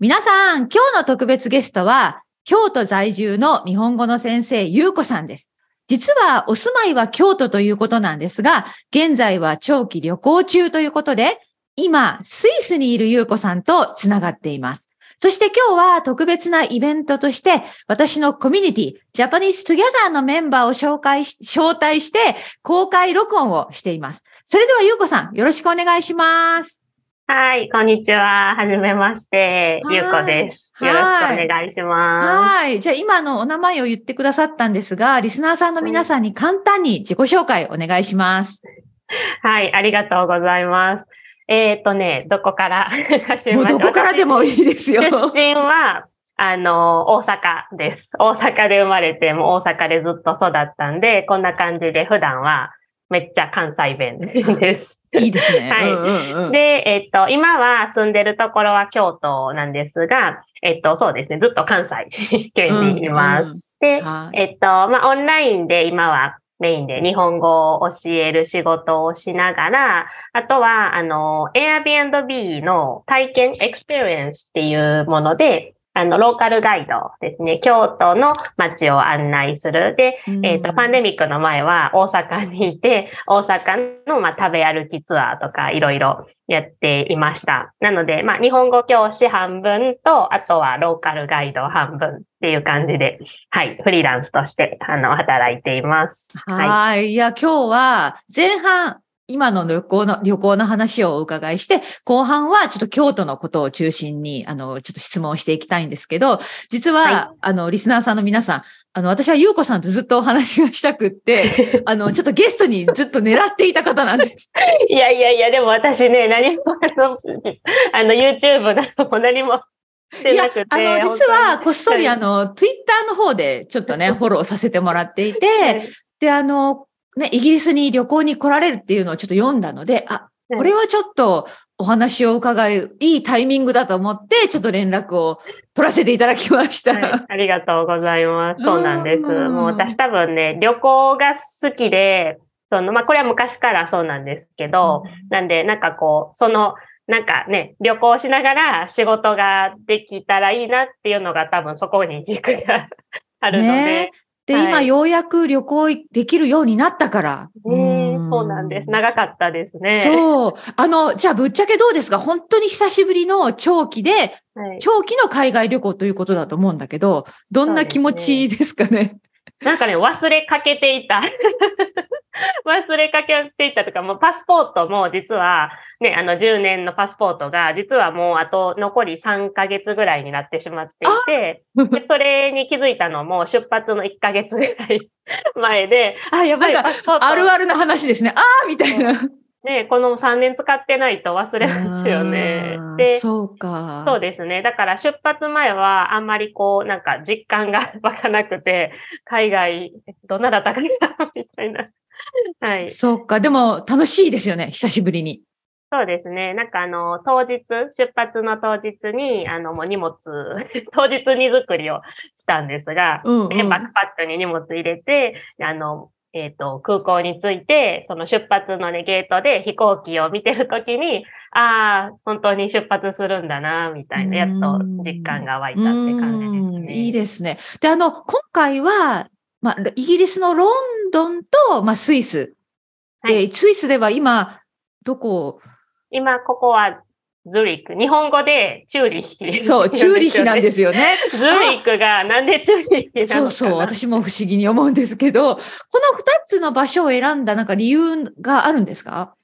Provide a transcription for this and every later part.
皆さん、今日の特別ゲストは、京都在住の日本語の先生、ゆうこさんです。実はお住まいは京都ということなんですが、現在は長期旅行中ということで、今、スイスにいるゆうこさんとつながっています。そして今日は特別なイベントとして、私のコミュニティ、 Japanese Together のメンバーを紹介し、招待して公開録音をしています。それではゆうこさん、よろしくお願いします。はい、こんにちは。はじめまして、はいゆうこです。よろしくお願いしまはい。じゃあ今のお名前を言ってくださったんですが、リスナーさんの皆さんに簡単に自己紹介お願いします。す。はい、ありがとうございます。えっ、とね、どこから もうどこからでもいいですよ。出身は、あの、大阪です。大阪で生まれて、もう大阪でずっと育ったんで、こんな感じで普段はめっちゃ関西弁です。いいですね。は いうんうんうんで、えっと、今は住んでるところは京都なんですが、えっと、そうですね、ずっと関西 圏にいます。で、はいえっと、まあ、オンラインで今はメインで日本語を教える仕事をしながら、あとは、あの、Airbnb の体験 experience っていうもので、あの、ローカルガイドですね。京都の街を案内する。で、えっ、と、パンデミックの前は大阪にいて、大阪の、まあ、食べ歩きツアーとかいろいろやっていました。なので、まあ、日本語教師半分と、あとはローカルガイド半分っていう感じで、はい、フリーランスとして、あの、働いています。はい。はい。いや、今日は前半、今の旅行の、旅行の話をお伺いして、後半はちょっと京都のことを中心に、あの、ちょっと質問をしていきたいんですけど、実は、はいあの、リスナーさんの皆さん、あの、私はゆうこさんとずっとお話がしたくって、あの、ちょっとゲストにずっと狙っていた方なんです。いやいやいや、でも私ね、何も、あの、あの YouTube なども何もしていやなくて。、あの、実はこっそりあの、の、Twitter の方でちょっとね、フォローさせてもらっていて、はいで、あの、ね、イギリスに旅行に来られるっていうのをちょっと読んだので、あ、これはちょっとお話を伺ういいタイミングだと思って、ちょっと連絡を取らせていただきました。はい、ありがとうございます。そうなんです。うんもう私多分ね、旅行が好きで、その、まあ、これは昔からそうなんですけど、なんで、なんかこう、その、なんかね、旅行しながら仕事ができたらいいなっていうのが多分そこに軸があるので、ねで、はい今ようやく旅行できるようになったから。ねんそうなんです。長かったですね。そう。あの、じゃあぶっちゃけどうですか？本当に久しぶりの長期で、はい長期の海外旅行ということだと思うんだけど、どんな気持ちですかね？なんかね、忘れかけていた。忘れかけていたとか、もうパスポートも実は、ね、あの10年のパスポートが、実はもうあと残り3ヶ月ぐらいになってしまっていて、でそれに気づいたのも出発の1ヶ月ぐらい 前で、あ、やばい。あるあるな話ですね。ああみたいな。ね、この3年使ってないと忘れますよね。で、そうか。そうですね。だから出発前はあんまりこう、なんか実感が湧かなくて、海外、どんなだったかな？みたいな。はい。そうか。でも楽しいですよね。久しぶりに。そうですね。なんかあの、当日、出発の当日に、あの、もう荷物、当日荷造りをしたんですが、うん、うん。でバックパックに荷物入れて、あの、えっ、と、空港に着いて、その出発のね、ゲートで飛行機を見てるときに、ああ、本当に出発するんだな、みたいな、やっと実感が湧いたって感じですうんね。いいですね。で、あの、今回は、まあ、イギリスのロンドンと、まあ、スイス。はいで、スイスでは今、どこ、今、ここはズリック。日本語でチューリッヒ。そう、チューリヒなんですすよね。ズリックがなんでチューリッヒなのかなそうそう、私も不思議に思うんですけど、この二つの場所を選んだなんか理由があるんですか？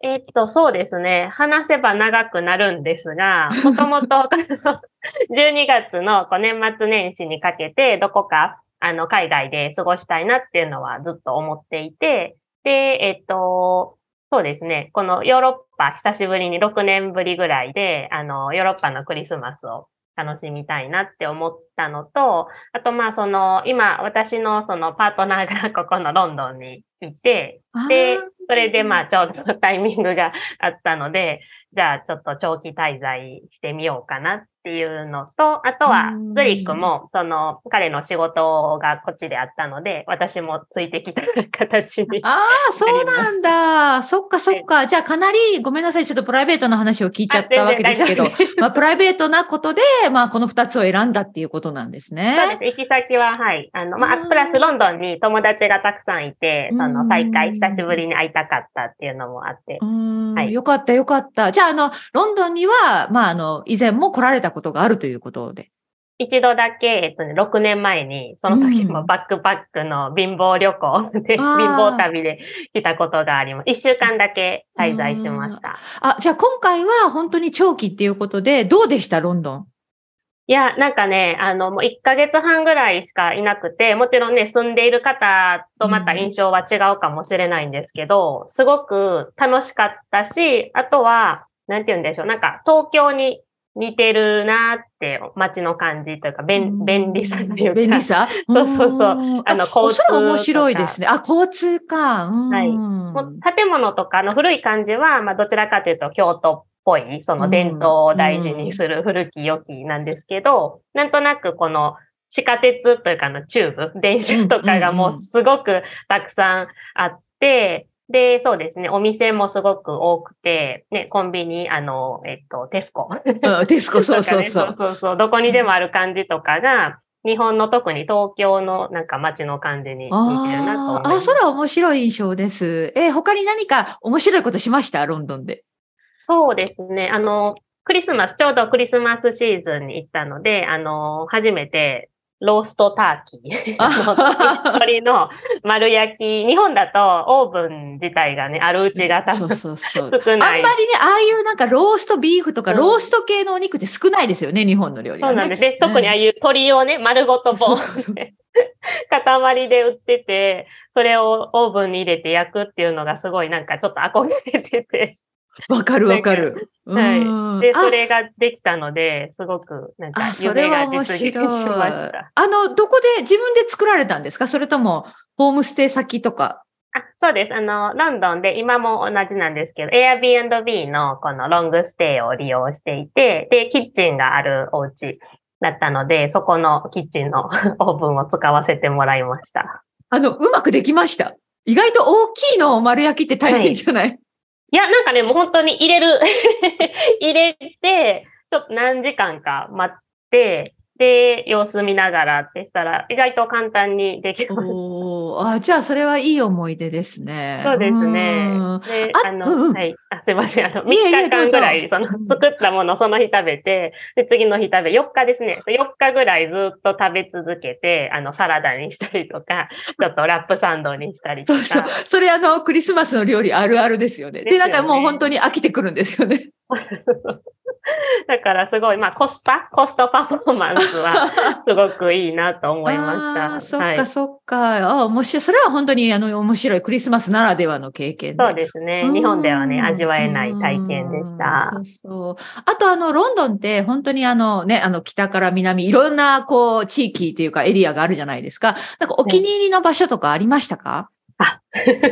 えっと、そうですね。話せば長くなるんですが、もともと12月のこう年末年始にかけて、どこかあの海外で過ごしたいなっていうのはずっと思っていて、で、えっと、そうですね。このヨーロッパ、久しぶりに6年ぶりぐらいで、あの、ヨーロッパのクリスマスを楽しみたいなって思ったのと、あとまあその、今私のそのパートナーがここのロンドンにいて、で、それでまあちょうどタイミングが あったので、じゃあちょっと長期滞在してみようかなっていうのと、あとはズリックもその彼の仕事がこっちであったので、私もついてきた形に。ああ、そうなんだ。そっかそっか。じゃあかなりごめんなさい。ちょっとプライベートな話を聞いちゃったわけですけど、まあプライベートなことで、まあこの二つを選んだっていうことなんですね。そうです。行き先は、はい。あの、まあ、プラスロンドンに友達がたくさんいて、その再会、久しぶりに会いたかったっていうのもあって。はい、よかったよかった。じゃあ、あの、ロンドンには、まあ、あの、以前も来られたことがあるということで。一度だけ、えっとね、6年前に、その時もバックパックの貧乏旅行で、うん、貧乏旅で来たことがあります。一週間だけ滞在しました。あ、じゃあ今回は本当に長期っていうことで、どうでしたロンドン？いや、なんかね、あの、もう1ヶ月半ぐらいしかいなくて、もちろんね、住んでいる方とまた印象は違うかもしれないんですけど、すごく楽しかったし、あとは、なんて言うんでしょう、なんか東京に似てるなって、街の感じというか、便便利さというか。便利さ？そうそうそう。あの、交通。それ面白いですね。あ、交通か。はい。もう建物とかの古い感じは、まあ、どちらかというと京都ぽい、その伝統を大事にする古き良きなんですけど、うん、なんとなくこの地下鉄というかのチューブ、電車とかがもうすごくたくさんあって、で、そうですね。お店もすごく多くて、ね、コンビニ、あの、えっと、テスコ。テスコ、そうそうそう。そうそうそう。どこにでもある感じとかが、日本の特に東京のなんか街の感じに似てるなと。ああ、それは面白い印象です。え他に何か面白いことしました？ロンドンで。そうですね。あの、クリスマス、ちょうどクリスマスシーズンに行ったので、あの、初めてローストターキー。鶏の丸焼き。日本だとオーブン自体がね、あるうちが多分 少ない。あんまりね、ああいうなんかローストビーフとか、ロースト系のお肉って少ないですよね、日本の料理、ね、そうなんです。で、特にああいう鶏をね、丸ごとボンで、塊で売ってて、それをオーブンに入れて焼くっていうのがすごいなんかちょっと憧れてて。わかるわかる。はい。で、それができたので、すごく、なんか、夢が実現しました。あの、どこで自分で作られたんですか？それとも、ホームステイ先とか？あそうです。あの、ロンドンで今も同じなんですけど、Airbnb のこのロングステイを利用していて、で、キッチンがあるお家だったので、そこのキッチンの オーブンを使わせてもらいました。あの、うまくできました。意外と大きいのを丸焼きって大変じゃない、はい？いや、なんかね、もう本当に入れる 入れて、ちょっと何時間か待って、で、様子見ながらってしたら、意外と簡単にできました。あじゃあ、それはいい思い出ですね。そうですね。で、あの、うん、はい。あすいません。あの、3日間ぐらい、その、作ったものその日食べて、で、次の日食べ、4日ですね。4日ぐらいずっと食べ続けて、あの、サラダにしたりとか、ちょっとラップサンドにしたりとか。そうそう。それあの、クリスマスの料理あるあるですよね。で、ね、なんかもう本当に飽きてくるんですよね。だからすごい、まあコスパ、コストパフォーマンスは すごくいいなと思いました。そっかそっか。あ面白い。それは本当にあの面白いクリスマスならではの経験そうですね。日本ではね、味わえない体験でした。そうそう。あとあの、ロンドンって本当にあのね、あの北から南、いろんなこう地域っていうかエリアがあるじゃないですか。なんかお気に入りの場所とかありましたか、あ、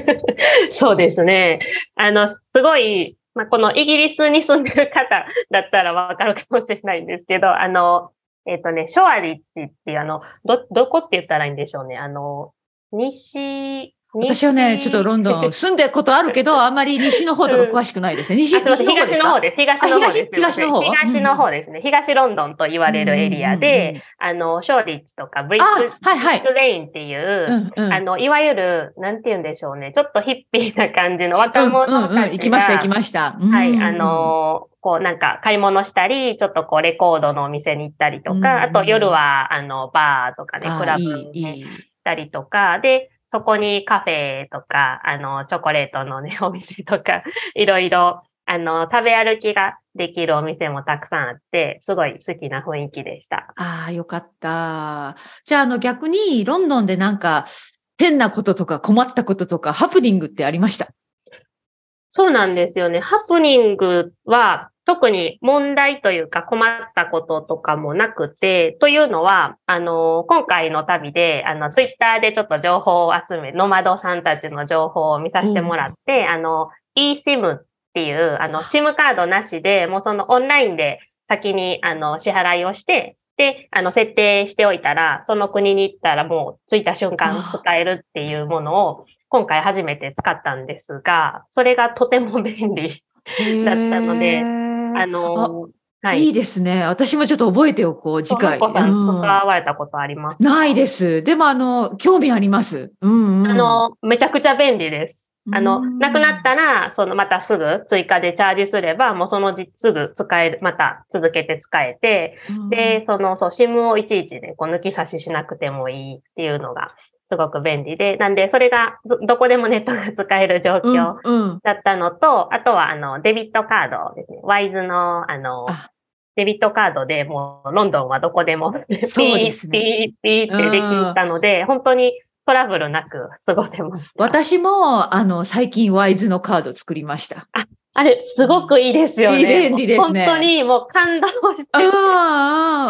そうですね。あの、すごいまあ、このイギリスに住んでる方だったらわかるかもしれないんですけど、あの、えっ、ー、とね、ショアリッチっていう、あの、ど、どこって言ったらいいんでしょうね。あの、西、私はね、ちょっとロンドン住んでることあるけど、あんまり西の方とか詳しくないですね。西西の方です東の方です。東の方です。東の方？東の方ですね。東ロンドンと言われるエリアで、あの、ショーリッチとかブリッツ、はいはい、レインっていう、あの、いわゆる、なんて言うんでしょうね。ちょっとヒッピーな感じの若者たちが、行きました、行きました。はい、あの、こうなんか買い物したり、ちょっとこうレコードのお店に行ったりとか、あと夜はあのバーとかね、クラブに行ったりとか、で、そこにカフェとか、あの、チョコレートのね、お店とか、いろいろ、あの、食べ歩きができるお店もたくさんあって、すごい好きな雰囲気でした。ああ、よかった。じゃあ、あの、逆に、ロンドンでなんか、変なこととか困ったこととか、ハプニングってありました？そうなんですよね。ハプニングは、特に問題というか困ったこととかもなくて、というのは、あの、今回の旅で、あの、ツイッターでちょっと情報を集め、ノマドさんたちの情報を見させてもらって、うん、あの、eSIM っていう、あの、SIM カードなしで、もうそのオンラインで先に、あの、支払いをして、で、あの、設定しておいたら、その国に行ったらもう着いた瞬間使えるっていうものを、今回初めて使ったんですが、それがとても便利だったので、あの、はい、いいですね。私もちょっと覚えておこう、次回。さん、使われたことありますないです。でも、あの、興味あります。うん、うん、あの、めちゃくちゃ便利です。あの、なくなったら、そのまたすぐ追加でチャージすれば、もうそのすぐ使える、また続けて使えて、で、その、そう、SIM をいちいちでこう抜き差ししなくてもいいっていうのがすごく便利で、なんで、それがどこでもネットが使える状況だったのと、うんうん、あとは、あの、デビットカードですね。ワイズの、あの、あデビットカードでもう、ロンドンはどこでも、ピー、ピー、ピーってできたので、本当にトラブルなく過ごせました。私も、あの、最近ワイズのカード作りました。あ、あれ、すごくいいですよね。便利ですね。本当にもう感動してる。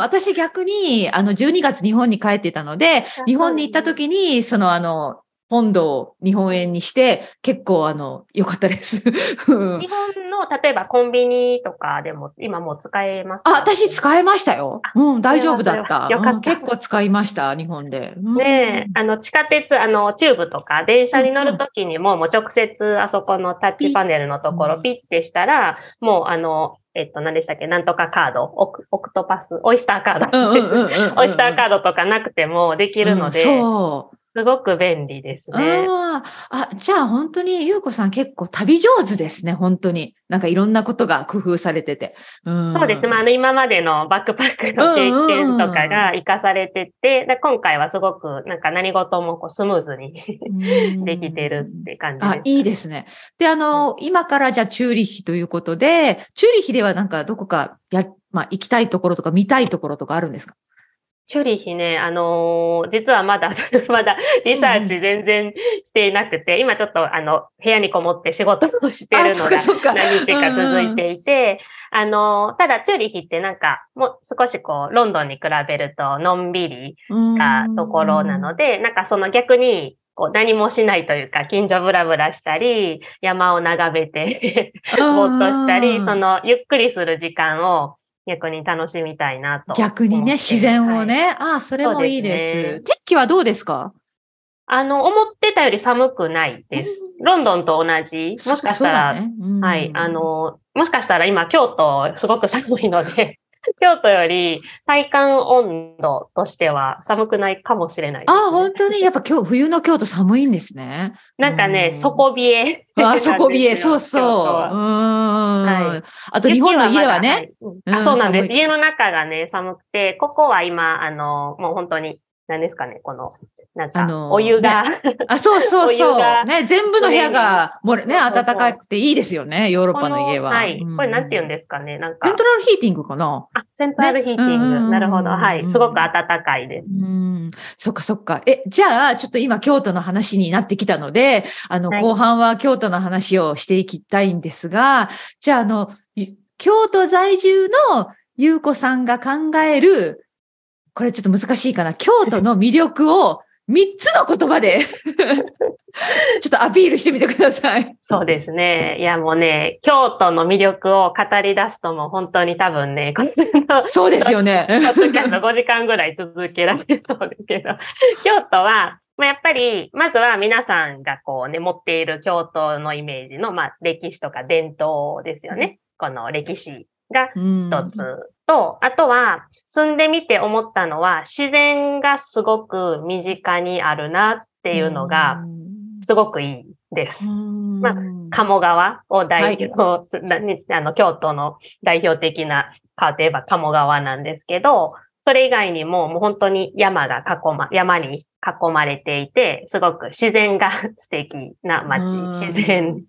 私逆に、あの、12月日本に帰ってたので、日本に行った時に、その、あの、ポンドを日本円にして、結構あの、良かったです。日本の、例えばコンビニとかでも今もう使えますあ、私使えましたよ。うん、大丈夫だった。うん、結構使いました、日本で。ねえ、あの、地下鉄、あの、チューブとか電車に乗るときにも、もう直接あそこのタッチパネルのところピッてしたら、もうあの、えっと、何でしたっけ？なんとかカードオク、オクトパス、オイスターカード。オイスターカードとかなくてもできるので、うん、そう。すごく便利ですね。ああ、じゃあ本当に、ゆうこさん結構旅上手ですね、本当に。なんかいろんなことが工夫されてて。うん、そうです。まあ、あの、今までのバックパックの経験とかが活かされてて、で今回はすごくなんか何事もこうスムーズにできてるって感じです。あ、いいですね。で、あの、今からじゃあチューリッヒということで、チューリッヒではなんかどこかや、まあ、行きたいところとか見たいところとかあるんですか？チュリヒね、あのー、実はまだ、まだリサーチ全然していなくて、うん、今ちょっとあの、部屋にこもって仕事をしてるのが何日か続いていて、あのー、ただチュリヒってなんか、もう少しこう、ロンドンに比べるとのんびりしたところなので、なんかその逆に、こう何もしないというか、近所ブラブラしたり、山を眺めて ぼーっとしたり、そのゆっくりする時間を逆に楽しみたいなと。逆にね、自然をね。はい、ああ、それもいいです。ですね、天気はどうですか？あの、思ってたより寒くないです。ロンドンと同じ。もしかしたら、ねはい、あの、もしかしたら今京都すごく寒いので、京都より体感温度としては寒くないかもしれない、ね、あ、本当にやっぱ今日冬の京都寒いんですね。なんかね、底冷え。あ、底冷え、そうそう。はい。あと日本の家はね。あそうなんです。家の中がね、寒くて、ここは今、あの、もう本当に、何ですかね、このなんか、お湯が、ね、あ、そうそうそう。ね、全部の部屋が、もうね、暖かくていいですよね、ヨーロッパの家は。はい。これなんて言うんですかね、なんか。セントラルヒーティングかな？あ、セントラルヒーティング。ね、なるほど。はい。すごく暖かいです。うん。そっかそっか。え、じゃあ、ちょっと今、京都の話になってきたので、あの、後半は京都の話をしていきたいんですが、じゃあ、あの、京都在住のゆうこさんが考える、これちょっと難しいかな。京都の魅力を3つの言葉で ちょっとアピールしてみてください。そうですね。いやもうね、京都の魅力を語り出すともう本当に多分ね、そうですよね。5時間ぐらい続けられそうですけど、京都は、まあ、やっぱり、まずは皆さんがこうね、持っている京都のイメージの、まあ、歴史とか伝統ですよね。この歴史が一つと、あとは住んでみて思ったのは自然がすごく身近にあるなっていうのがすごくいいです。まあ、鴨川を代表、はい、あの京都の代表的な川といえば鴨川なんですけど、それ以外にももう本当に山が囲ま、山に囲まれていて、すごく自然が 素敵な街、自然。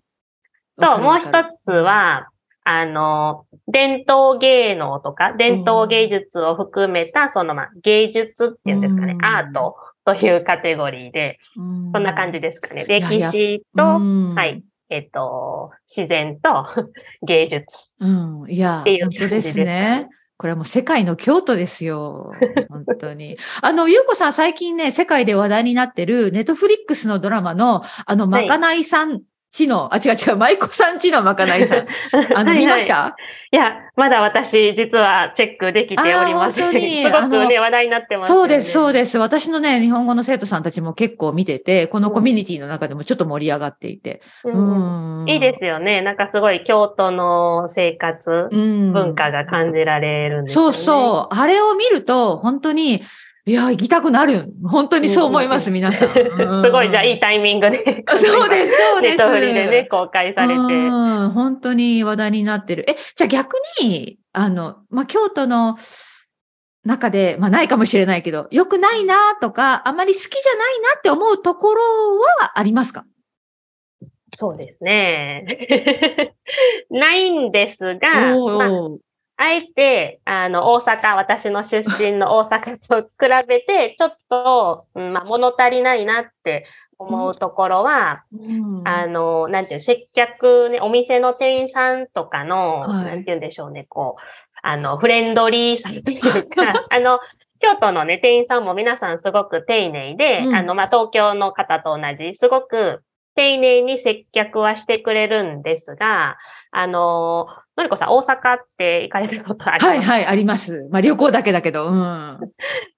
と、もう一つは、あの、伝統芸能とか、伝統芸術を含めた、その、まあ、芸術っていうんですかね、アートというカテゴリーで、そんな感じですかね。歴史と、はい、えっと、自然と 芸術。うん。いや、っていう本当です感じですかね。これはもう世界の京都ですよ。本当に。あの、ゆうこさん最近ね、世界で話題になってるネットフリックスのドラマの、あの、まはいかないさんちの、あ、違う違う、舞妓さんちのまかないさん。あの、はいはい見ました？いや、まだ私、実はチェックできておりません。あー本当に すごくね、話題になってますよね。そうです、そうです。私のね、日本語の生徒さんたちも結構見てて、このコミュニティの中でもちょっと盛り上がっていて。うんうんいいですよね。なんかすごい京都の生活、うん文化が感じられるんですよそうね。そう。あれを見ると、本当に、いや、行きたくなる。本当にそう思います、うん皆さん。うんすごい、じゃあいいタイミングで。そうです、そうです。ネットフリでね、公開されて。うん、本当に話題になってる。え、じゃあ逆に、あの、まあ、京都の中で、まあ、ないかもしれないけど、良くないなとか、あまり好きじゃないなって思うところはありますか？そうですね。ないんですが、まあ、おーあえて、あの、大阪、私の出身の大阪と比べて、ちょっと、うんまあ、物足りないなって思うところは、うん。あの、なんていう、接客ね、お店の店員さんとかの、はい。なんて言うんでしょうね、こう、あの、フレンドリーさというか、あの、京都のね、店員さんも皆さんすごく丁寧で、うん。あの、まあ、東京の方と同じ、すごく丁寧に接客はしてくれるんですが、あの、のりこさん、大阪って行かれたことあります？かはいはい、あります。まあ、旅行だけだけど、うん。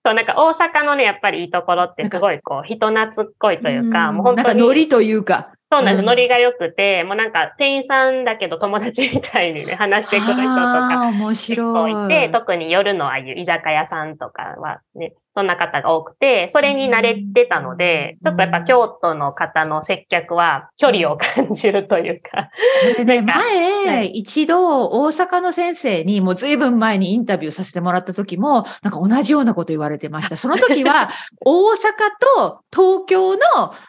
そう、なんか大阪のね、やっぱりいいところってすごいこう、人懐っこいというか、んもう本当に。なんかノリというか。そうなんです。うんノリが良くて、もうなんか店員さんだけど友達みたいにね、話してくる人とか面白い。いて、特に夜のああいう居酒屋さんとかはね、そんな方が多くて、それに慣れてたので、うんちょっとやっぱ京都の方の接客は距離を感じるというか、これね、なんかは前、い一度、大阪の先生に、もう随分前にインタビューさせてもらった時も、なんか同じようなこと言われてました。その時は、大阪と東京の、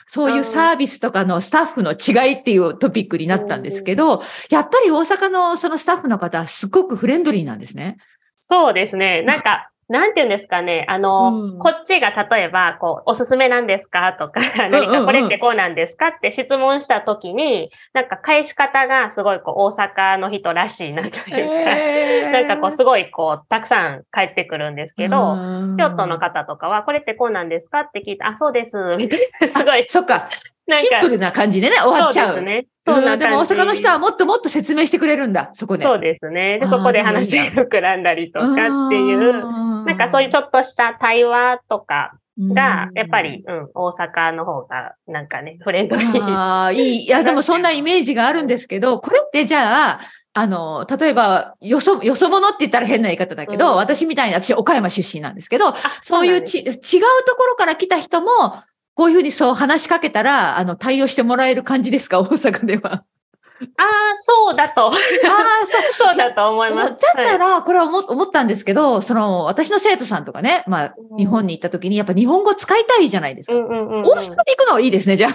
そういうサービスとかのスタッフの違いっていうトピックになったんですけど、やっぱり大阪のそのスタッフの方はすごくフレンドリーなんですね。そうですね。なんか、なんて言うんですかね。あの、うん。こっちが例えば、こう、おすすめなんですか？とか、何かこれってこうなんですか？って質問したときに、なんか返し方がすごいこう、大阪の人らしいなというか、なんかこう、すごいこう、たくさん返ってくるんですけど、京都の方とかは、これってこうなんですか？って聞いて、あ、そうです、みたいな、すごい、そっか、シンプルな感じでね、終わっちゃう。そうですね。でも大阪の人はもっともっと説明してくれるんだ、そこで。そうですね。で、あーそこで話なが膨らんだりとかっていう、ななんかそういうちょっとした対話とかが、やっぱり、うんうん、大阪の方が、なんかね、フレンドリー。ああ、いい。いや、でもそんなイメージがあるんですけど、これってじゃあ、あの、例えば、よそ、よそ者って言ったら変な言い方だけど、うん私みたいに、私、岡山出身なんですけど、あそういうち違うところから来た人も、こういうふうにそう話しかけたら、あの、対応してもらえる感じですか、大阪では。ああ、そうだと。ああ、そう。そうだと思います。だったら、これは思思ったんですけど、その、私の生徒さんとかね、まあ、うん日本に行った時に、やっぱ日本語使いたいじゃないですか。うんうんうんうん、オーストラリア行くのはいいですね、じゃあ。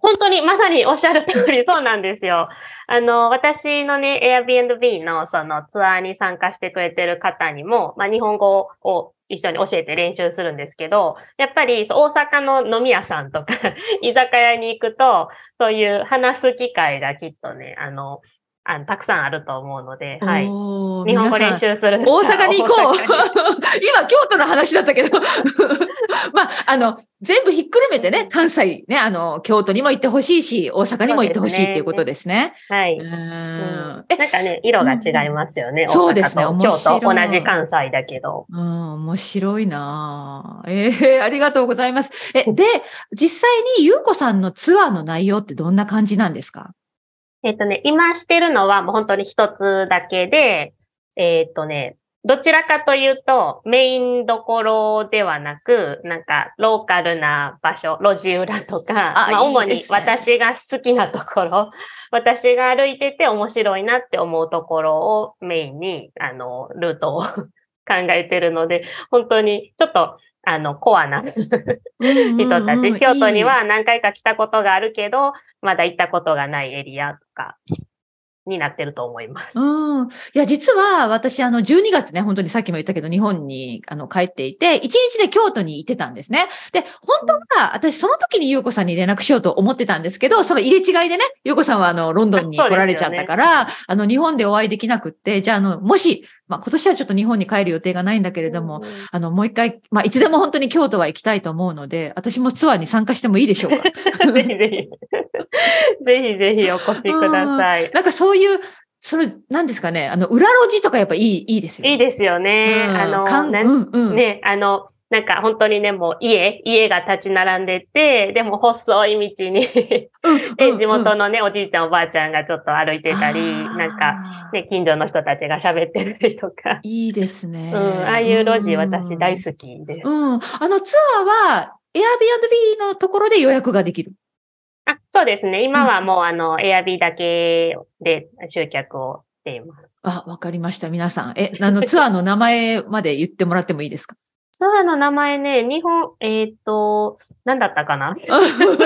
本当にまさにおっしゃる通りそうなんですよ。あの、私のね、Airbnb のそのツアーに参加してくれてる方にも、まあ、日本語を一緒に教えて練習するんですけど、やっぱり大阪の飲み屋さんとか 居酒屋に行くと、そういう話す機会がきっとね、あの、あのたくさんあると思うので、はい。日本語練習する。大阪に行こう 今、京都の話だったけど。まあ、あの、全部ひっくるめてね、関西ね、あの、京都にも行ってほしいし、大阪にも行ってほしいっていうことですね。はい。うんなんかね、色が違いますよね。うんそうですね大阪と京都、同じ関西だけど。うん、面白いなあええありがとうございます。え、で、実際にゆうこさんのツアーの内容ってどんな感じなんですか？えっ、とね、今してるのはもう本当に一つだけで、えっ、とね、どちらかというと、メインどころではなく、なんか、ローカルな場所、路地裏とか、あまあ、主に私が好きなところ、私が歩いてて面白いなって思うところをメインに、あの、ルートを 考えてるので、本当にちょっと、あの、コアな人たち、京都には何回か来たことがあるけど、まだ行ったことがないエリアとか、になってると思います。うん。いや、実は私、あの、12月ね、本当にさっきも言ったけど、日本にあの帰っていて、1日で京都に行ってたんですね。で、本当は、私、その時に優子さんに連絡しようと思ってたんですけど、その入れ違いでね、優子さんはあの、ロンドンに来られちゃったから、あの、日本でお会いできなくって、じゃあ、あの、もし、まあ、今年はちょっと日本に帰る予定がないんだけれども、あの、もう一回、まあ、いつでも本当に京都は行きたいと思うので、私もツアーに参加してもいいでしょうか ぜひぜひ。ぜひぜひお越しください。なんかそういう、その、何ですかね、あの、裏路地とかやっぱいい、いいですよね。いいですよね。うんあの、うんうん。ね、あの、なんか本当にね、もう家、家が立ち並んでて、でも細い道に 地元のね、おじいちゃんおばあちゃんがちょっと歩いてたり、なんか、か、ね、近所の人たちが喋ってたりとか。いいですね。うん、ああいう路地私大き。好きです。うん。あのツアーは、Airbnb のところで予約ができる。あそうですね。今はもうあの、エアビーだけで集客をしています。あ、わかりました。皆さん。え、あの、ツアーの名前まで言ってもらってもいいですか？ツアーの名前ね、日本、えっ、と、何だったかな？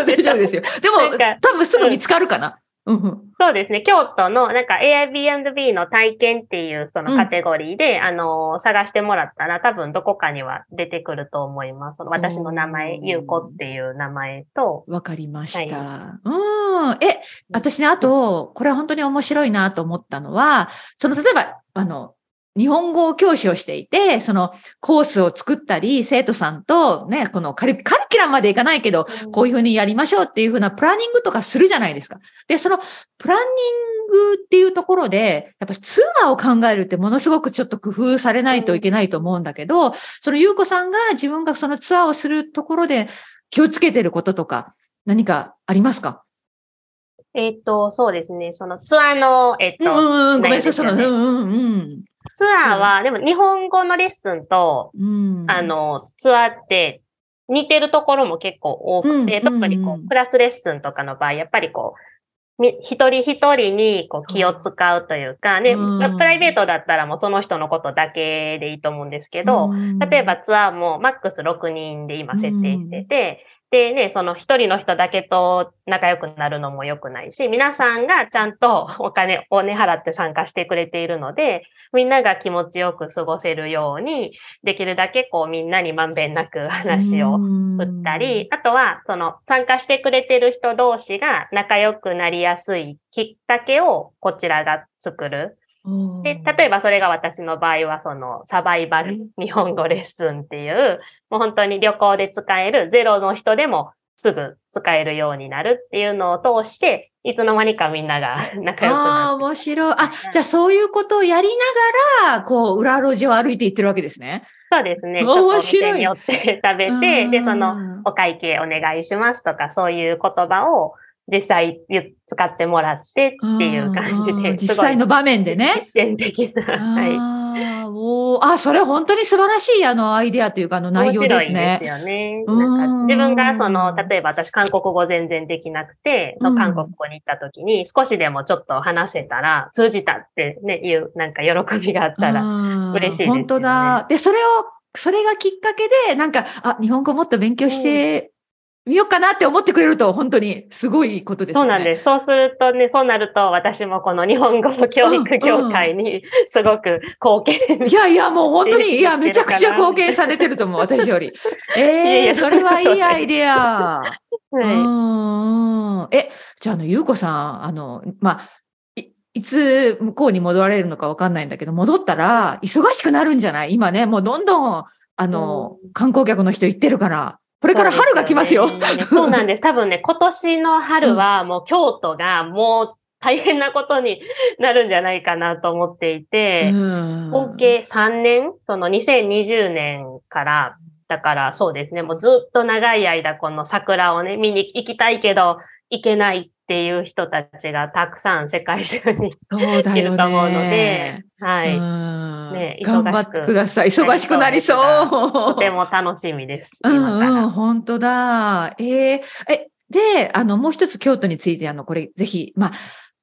大丈夫ですよ。でも多分すぐ見つかるかな。うんうん。そうですね。京都の、なんか Airbnb の体験っていうそのカテゴリーで、あの、探してもらったら多分どこかには出てくると思います。私の名前、ゆうこっていう名前と、わかりました。うん。え、私ね、あと、これ本当に面白いなと思ったのは、その、例えば、あの、日本語教師をしていて、そのコースを作ったり、生徒さんとね、このカリカリキュラムまでいかないけど、こういうふうにやりましょうっていうふうなプランニングとかするじゃないですか。で、そのプランニングっていうところで、やっぱツアーを考えるってものすごくちょっと工夫されないといけないと思うんだけど、そのゆうこさんが自分がそのツアーをするところで気をつけてることとか何かありますか？えっ、と、そうですね。そのツアーの、えっ、と、うんうんうん、ごめんなさい、その、うんうんうん。ツアーは、でも日本語のレッスンと、うん、あ、の、ツアーって似てるところも結構多くて、うん。うんうん特にこう、クラスレッスンとかの場合、やっぱりこう、み一人一人にこう気を使うというか、ね、うん。プライベートだったらもうその人のことだけでいいと思うんですけど、例えばツアーもマックス6人で今設定してて、でね、その一人の人だけと仲良くなるのも良くないし、皆さんがちゃんとお金をね払って参加してくれているので、みんなが気持ちよく過ごせるように、できるだけこうみんなにまんべんなく話を振ったり、あとはその参加してくれてる人同士が仲良くなりやすいきっかけをこちらが作る。で、例えばそれが私の場合はそのサバイバル日本語レッスンっていう、もう本当に旅行で使えるゼロの人でもすぐ使えるようになるっていうのを通して、いつの間にかみんなが 仲良くああ、なって。面白い。あ、じゃあそういうことをやりながら、こう、裏路地を歩いていってるわけですね。そうですね。ち面白い店によって食べて、で、その、の、お会計お願いしますとか、そういう言葉を実際言使ってもらってっていう感じで。実際の場面でね。実践的な。はい。おーあ、それ本当に素晴らしいあのアイデアというかあの内容です面白いねです。よね。うんなんか自分がその、例えば私韓国語全然できなくて、うん韓国語に行った時に少しでもちょっと話せたら、通じたってね、いうなんか喜びがあったら、ら嬉しいですよね本当だ。で、それを、それがきっかけで、なんか、あ、日本語もっと勉強してみようかなって思ってくれると、本当にすごいことですよね。そうなんです。そうするとね、そうなると私もこの日本語の教育業界にすごく貢献いやいや、もう本当に、いや、めちゃくちゃ貢献されてると思う、私より。ええやそれはいいアイデア。う はいんうんえ、じゃあ、あの、ゆうこさん、あの、まあ、いいつ向こうに戻られるのかわかんないんだけど、戻ったら忙しくなるんじゃない？今ね、もうどんどん、あの、観光客の人行ってるから、これから春が来ますよ。そうなんです。多分ね、今年の春はもう京都がもう大変なことになるんじゃないかなと思っていて、うん。合計3年、その2020年から、だからそうですね、もうずっと長い間この桜をね、見に行きたいけど行けないっていう人たちがたくさん世界中にいると思うのねで。、はい。うんね頑張ってください。忙しくなりそとう。ても楽しみです。うんうん、本当だ。えーえ、で、あの、もう一つ京都について、あの、これ、ぜひ、まあ、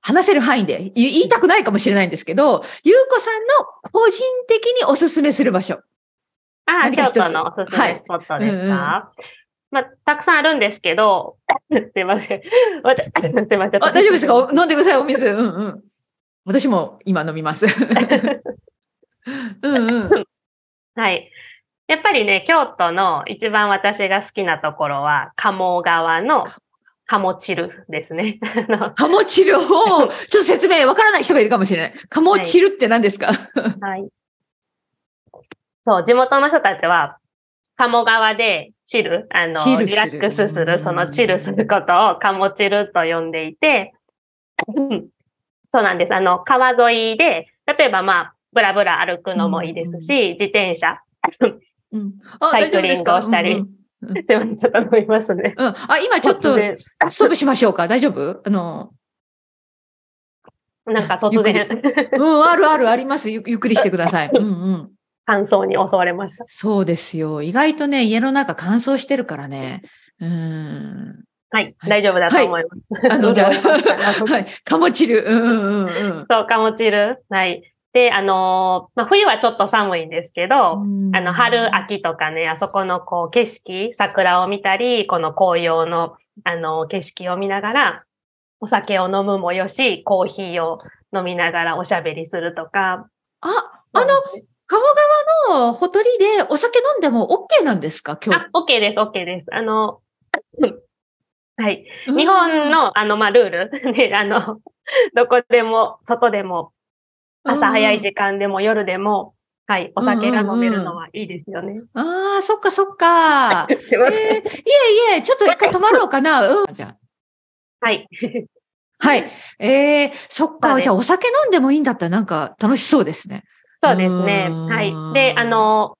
話せる範囲で言言いたくないかもしれないんですけど、ゆうこさんの個人的におすすめする場所。ああ、京何か一つ都のおすすめスポットですか、はいうんうんまあ、たくさんあるんですけど、すいません。すいません。あ、大丈夫ですか？お飲んでください、お水。うんうん。私も今飲みます。うんうん。はい。やっぱりね、京都の一番私が好きなところは、鴨川の鴨汁ですね。あのカモチルを、ちょっと説明わからない人がいるかもしれない。カモチルって何ですか、はい。そう、地元の人たちは、鴨川でチル、あの、リラックスする、そのチルすることを鴨チルと呼んでいて、う んそうなんです。あの、川沿いで、例えばまあ、ブラブラ歩くのもいいですし、自転車、うん、あ サイクリングをしたりすいません、ちょっと飲みますね。うんうん。うんあ、今ちょっとストップしましょうか？大丈夫？あの、なんか突然、うん、あるあるあります。ゆゆっくりしてください。うんうん。乾燥に襲われました。そうですよ。意外とね、家の中乾燥してるからね。うん。はい、はい大丈夫だと思います。あの、じゃあ、はい。かもちる。うんうんうん そう、かもちる。はい。で、あのーまあ、冬はちょっと寒いんですけど、うん。あの、春、秋とかね、あそこのこう景色、桜を見たり、この紅葉の、あの、景色を見ながら、お酒を飲むもよし、コーヒーを飲みながらおしゃべりするとか。あ、あの、鴨川のほとりでお酒飲んでも OK なんですか？今日。あ、OK です、OK です。あの、はい。日本の、あの、まあ、ルール、ね、あの、どこでも、外でも、朝早い時間でも夜でも、はい、お酒が飲めるのはいいですよね。ああ、そっかそっか。すいません。えーいえいえ、ちょっと一回止まろうかな。うん。じゃあはい。はい。えー、そっか。じゃあお酒飲んでもいいんだったらなんか楽しそうですね。そうですね。はい。で、あの、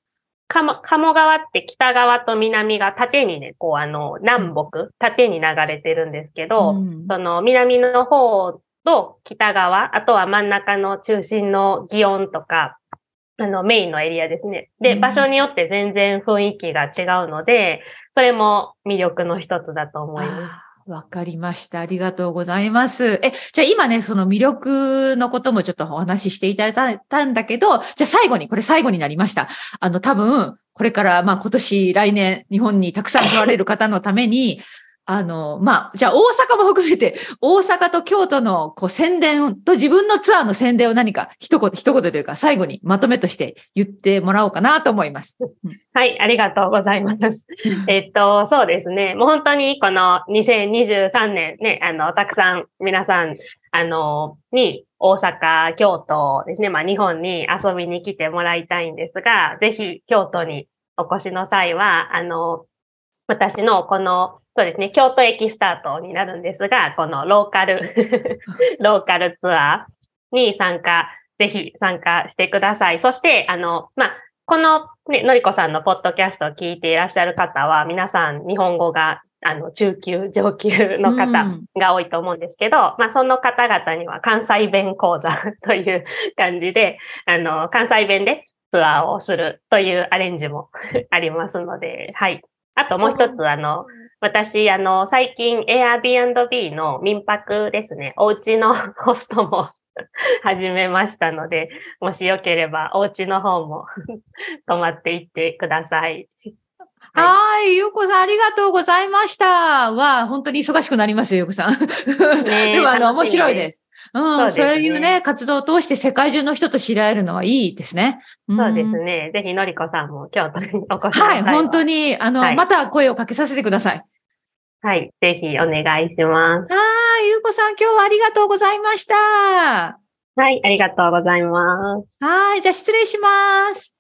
鴨鴨川って北側と南が縦にね、こう、あの、南北、縦に流れてるんですけど、んその南の方と北側、あとは真ん中の中心の祇園とか、あの、メインのエリアですね。で、うん場所によって全然雰囲気が違うので、それも魅力の一つだと思います。わかりました。ありがとうございます。え、じゃあ今ね、その魅力のこともちょっとお話ししていただいたんだけど、じゃあ最後に、これ最後になりました。あの、多分、これから、まあ今年、来年、日本にたくさん来られる方のために、あの、まあ、じゃあ大阪も含めて、大阪と京都のこう宣伝と自分のツアーの宣伝を何か一言、一言というか最後にまとめとして言ってもらおうかなと思います。はい、ありがとうございます。えっと、そうですね。もう本当にこの2023年ね、あの、たくさん皆さん、あの、に大阪、京都ですね、まあ日本に遊びに来てもらいたいんですが、ぜひ京都にお越しの際は、あの、私のこの、そうですね、京都駅スタートになるんですが、このローカル、ローカルツアーに参加、ぜひ参加してください。そして、あの、まあ、このね、のりこさんのポッドキャストを聞いていらっしゃる方は、皆さん日本語が、あの、中級、上級の方うんが多いと思うんですけど、まあ、その方々には関西弁講座という 感じで、あの、関西弁でツアーをするというアレンジも ありますので、はい。あともう一つ、あの、私、あの、最近 Airbnb の民泊ですね、お家の ホストも 始めましたので、もしよければお家の方も 泊まっていってください。ははい、ゆうこさんありがとうございました。は、本当に忙しくなりますよ、ゆうこさん。ねでも、あの、面白いです。うん、そうういうね、活動を通して世界中の人と知り合えるのはいいですね。んそうですね。ぜひのりこさんも京都にお越しくださ。はいい、本当。に、あの、はいまた声をかけさせてください。はい。ぜひお願いします。はい、ゆうこさん今日はありがとうございました。はい。ありがとうございます。はい、じゃあ失礼します。